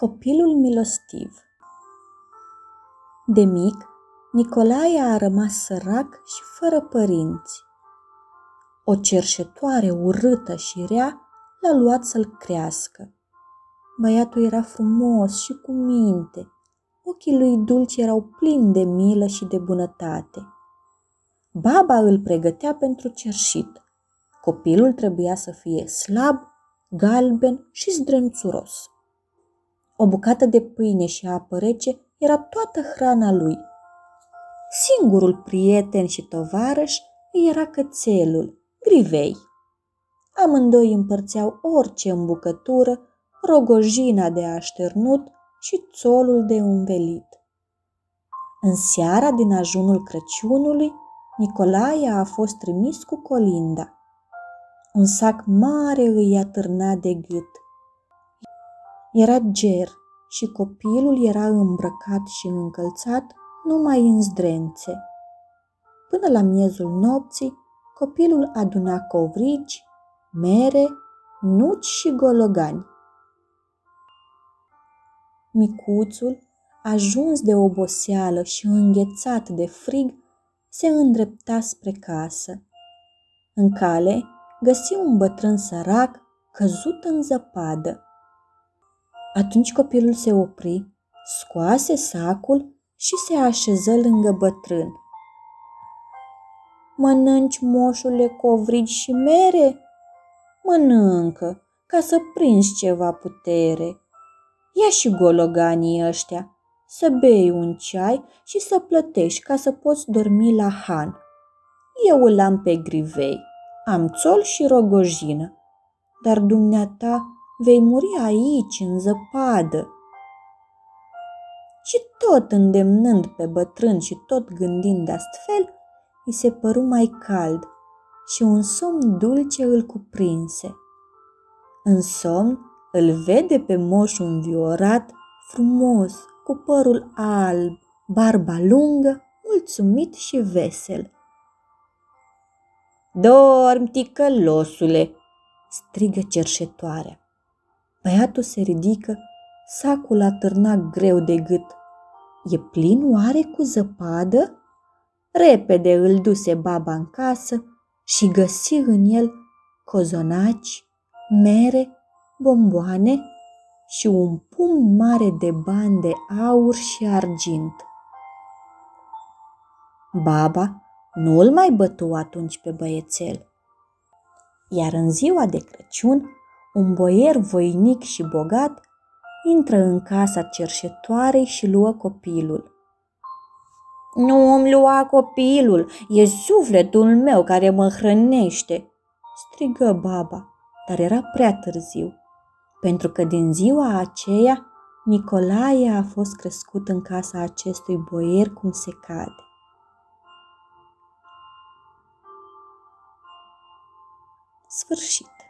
Copilul milostiv De mic, Nicolae a rămas sărac și fără părinți. O cerșetoare urâtă și rea l-a luat să-l crească. Băiatul era frumos și cu minte. Ochii lui dulci erau plini de milă și de bunătate. Baba îl pregătea pentru cerșit. Copilul trebuia să fie slab, galben și zdrențuros. O bucată de pâine și apă rece era toată hrana lui. Singurul prieten și tovarăș era cățelul, Grivei. Amândoi împărțeau orice îmbucătură, rogojina de așternut și țolul de învelit. În seara din ajunul Crăciunului, Nicolae a fost trimis cu colinda. Un sac mare îi atârna de gât. Era ger și copilul era îmbrăcat și încălțat numai în zdrențe. Până la miezul nopții, copilul aduna covrigi, mere, nuci și gologani. Micuțul, ajuns de oboseală și înghețat de frig, se îndrepta spre casă. În cale găsi un bătrân sărac căzut în zăpadă. Atunci copilul se opri, scoase sacul și se așeză lângă bătrân. Mănânci, moșule, covrigi și mere? Mănâncă, ca să prinzi ceva putere. Ia și gologanii ăștia, să bei un ceai și să plătești ca să poți dormi la han. Eu îl am pe grivei, am țol și rogojină, dar dumneata vei muri aici, în zăpadă. Și tot îndemnând pe bătrân și tot gândind astfel, îi se păru mai cald și un somn dulce îl cuprinse. În somn îl vede pe moșul înviorat, frumos, cu părul alb, barba lungă, mulțumit și vesel. Dorm, ticălosule!" strigă cerșetoarea. Băiatul se ridică, sacul a târnat greu de gât. E plin oare cu zăpadă? Repede îl duse baba în casă și găsi în el cozonaci, mere, bomboane și un pumn mare de bani de aur și argint. Baba nu îl mai bătu atunci pe băiețel. Iar în ziua de Crăciun, un boier voinic și bogat intră în casa cerșetoarei și luă copilul. Nu îmi lua copilul, e sufletul meu care mă hrănește, strigă baba, dar era prea târziu, pentru că din ziua aceea Nicolae a fost crescut în casa acestui boier cum se cade. Sfârșit.